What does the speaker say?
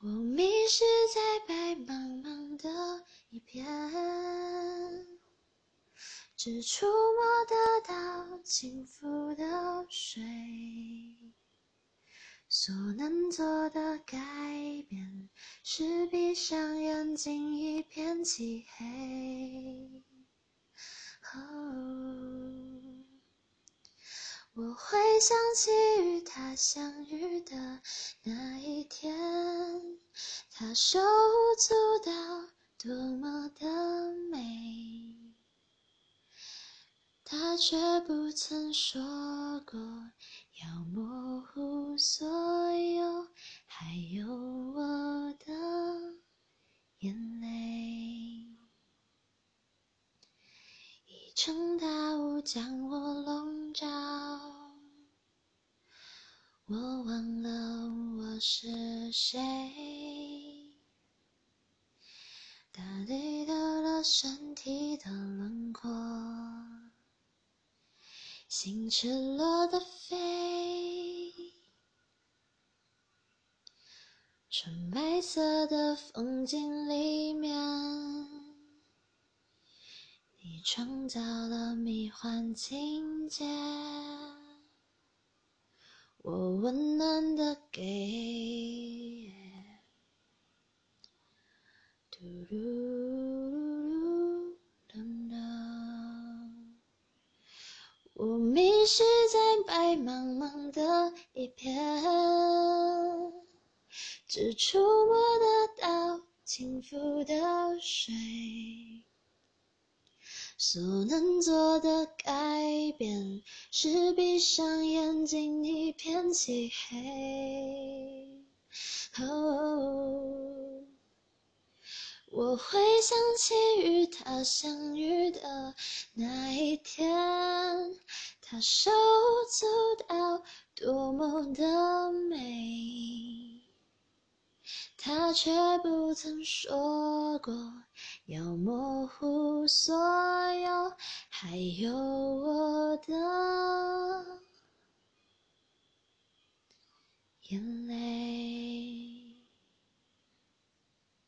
我迷失在白茫茫的一片，只触摸得到轻浮的水，所能做的改变是闭上眼睛，一片漆黑。我会想起与他相遇的那一天，他手舞足蹈，多么的美。他却不曾说过要模一场大雾将我笼罩。我忘了我是谁，大地的了身体的轮廓，心赤裸的飞，纯白色的风景里面，你创造了迷幻情节。我温暖的给，嘟噜噜噜噜，我迷失在白茫茫的一片，只触摸得到轻浮的水。所能做的改变是闭上眼睛，一片漆黑。我会想起与他相遇的那一天，他手舞足蹈，多么的美。他却不曾说过要模糊所有，还有我的眼泪。